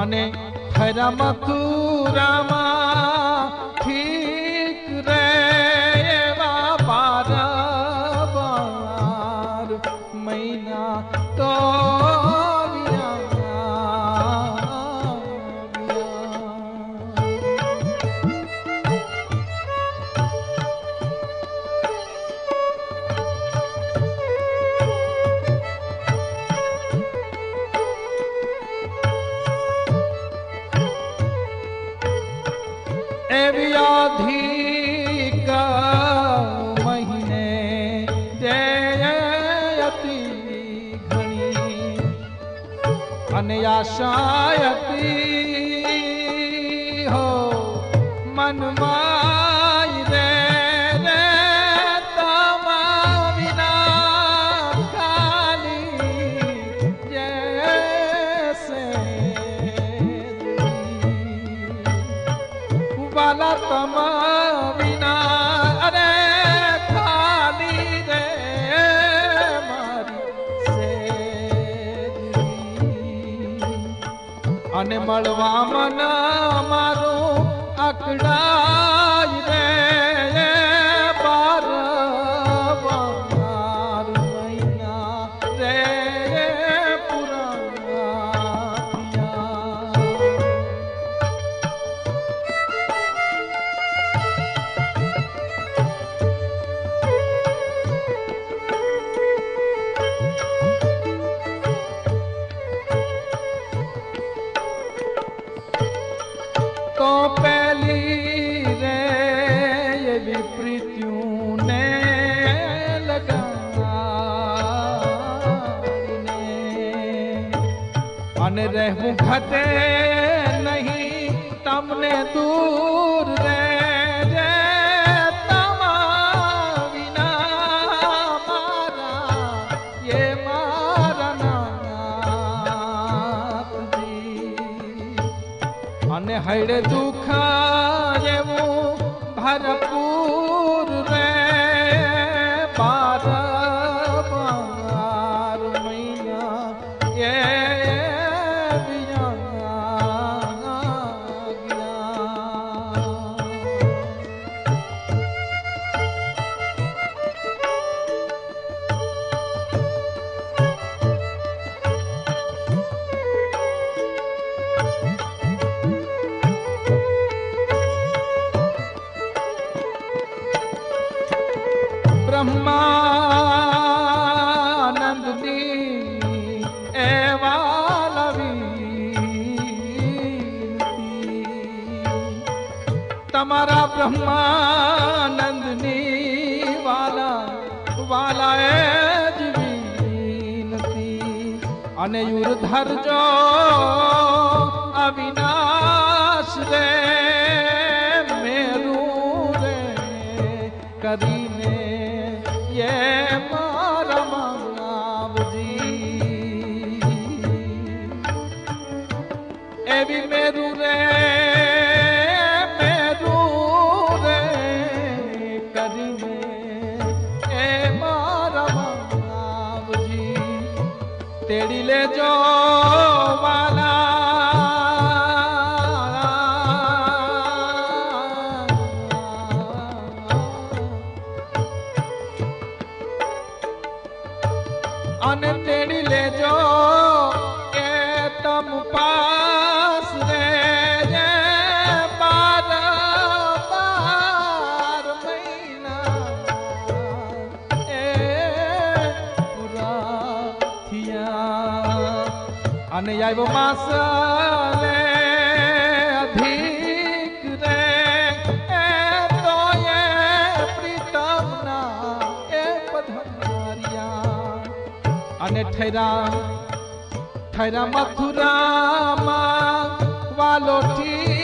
અને ખરા મથુરામાં व्याधि महीने जयति घणी हो मनमा વાલા તમ વિના અરે ખાલી રે મારી. અને મળવા મન મારું અકડાય તો પેલી રે એવી પ્રીત્યુને લગાડીને અને રહેવું ખતે નહીં તમને દૂર અને હૈડે દુઃખ જેવું ભરપૂર તમારા બ્રહ્માનંદની વાલા વાલા એ જીવી અને યુર ધરજો માવજી એવી મેરું રે મેરું રે કરીને એ મારા માવજી તેડી લેજો વાલા અને તેડી લેજો, કે તમ પાસ રે જે બાર બાર મહિના. એ પૂરા થયા. અને આવ્યો માસ અને ઠેરા ઠેરા મથુરામાં વાલો ઠીક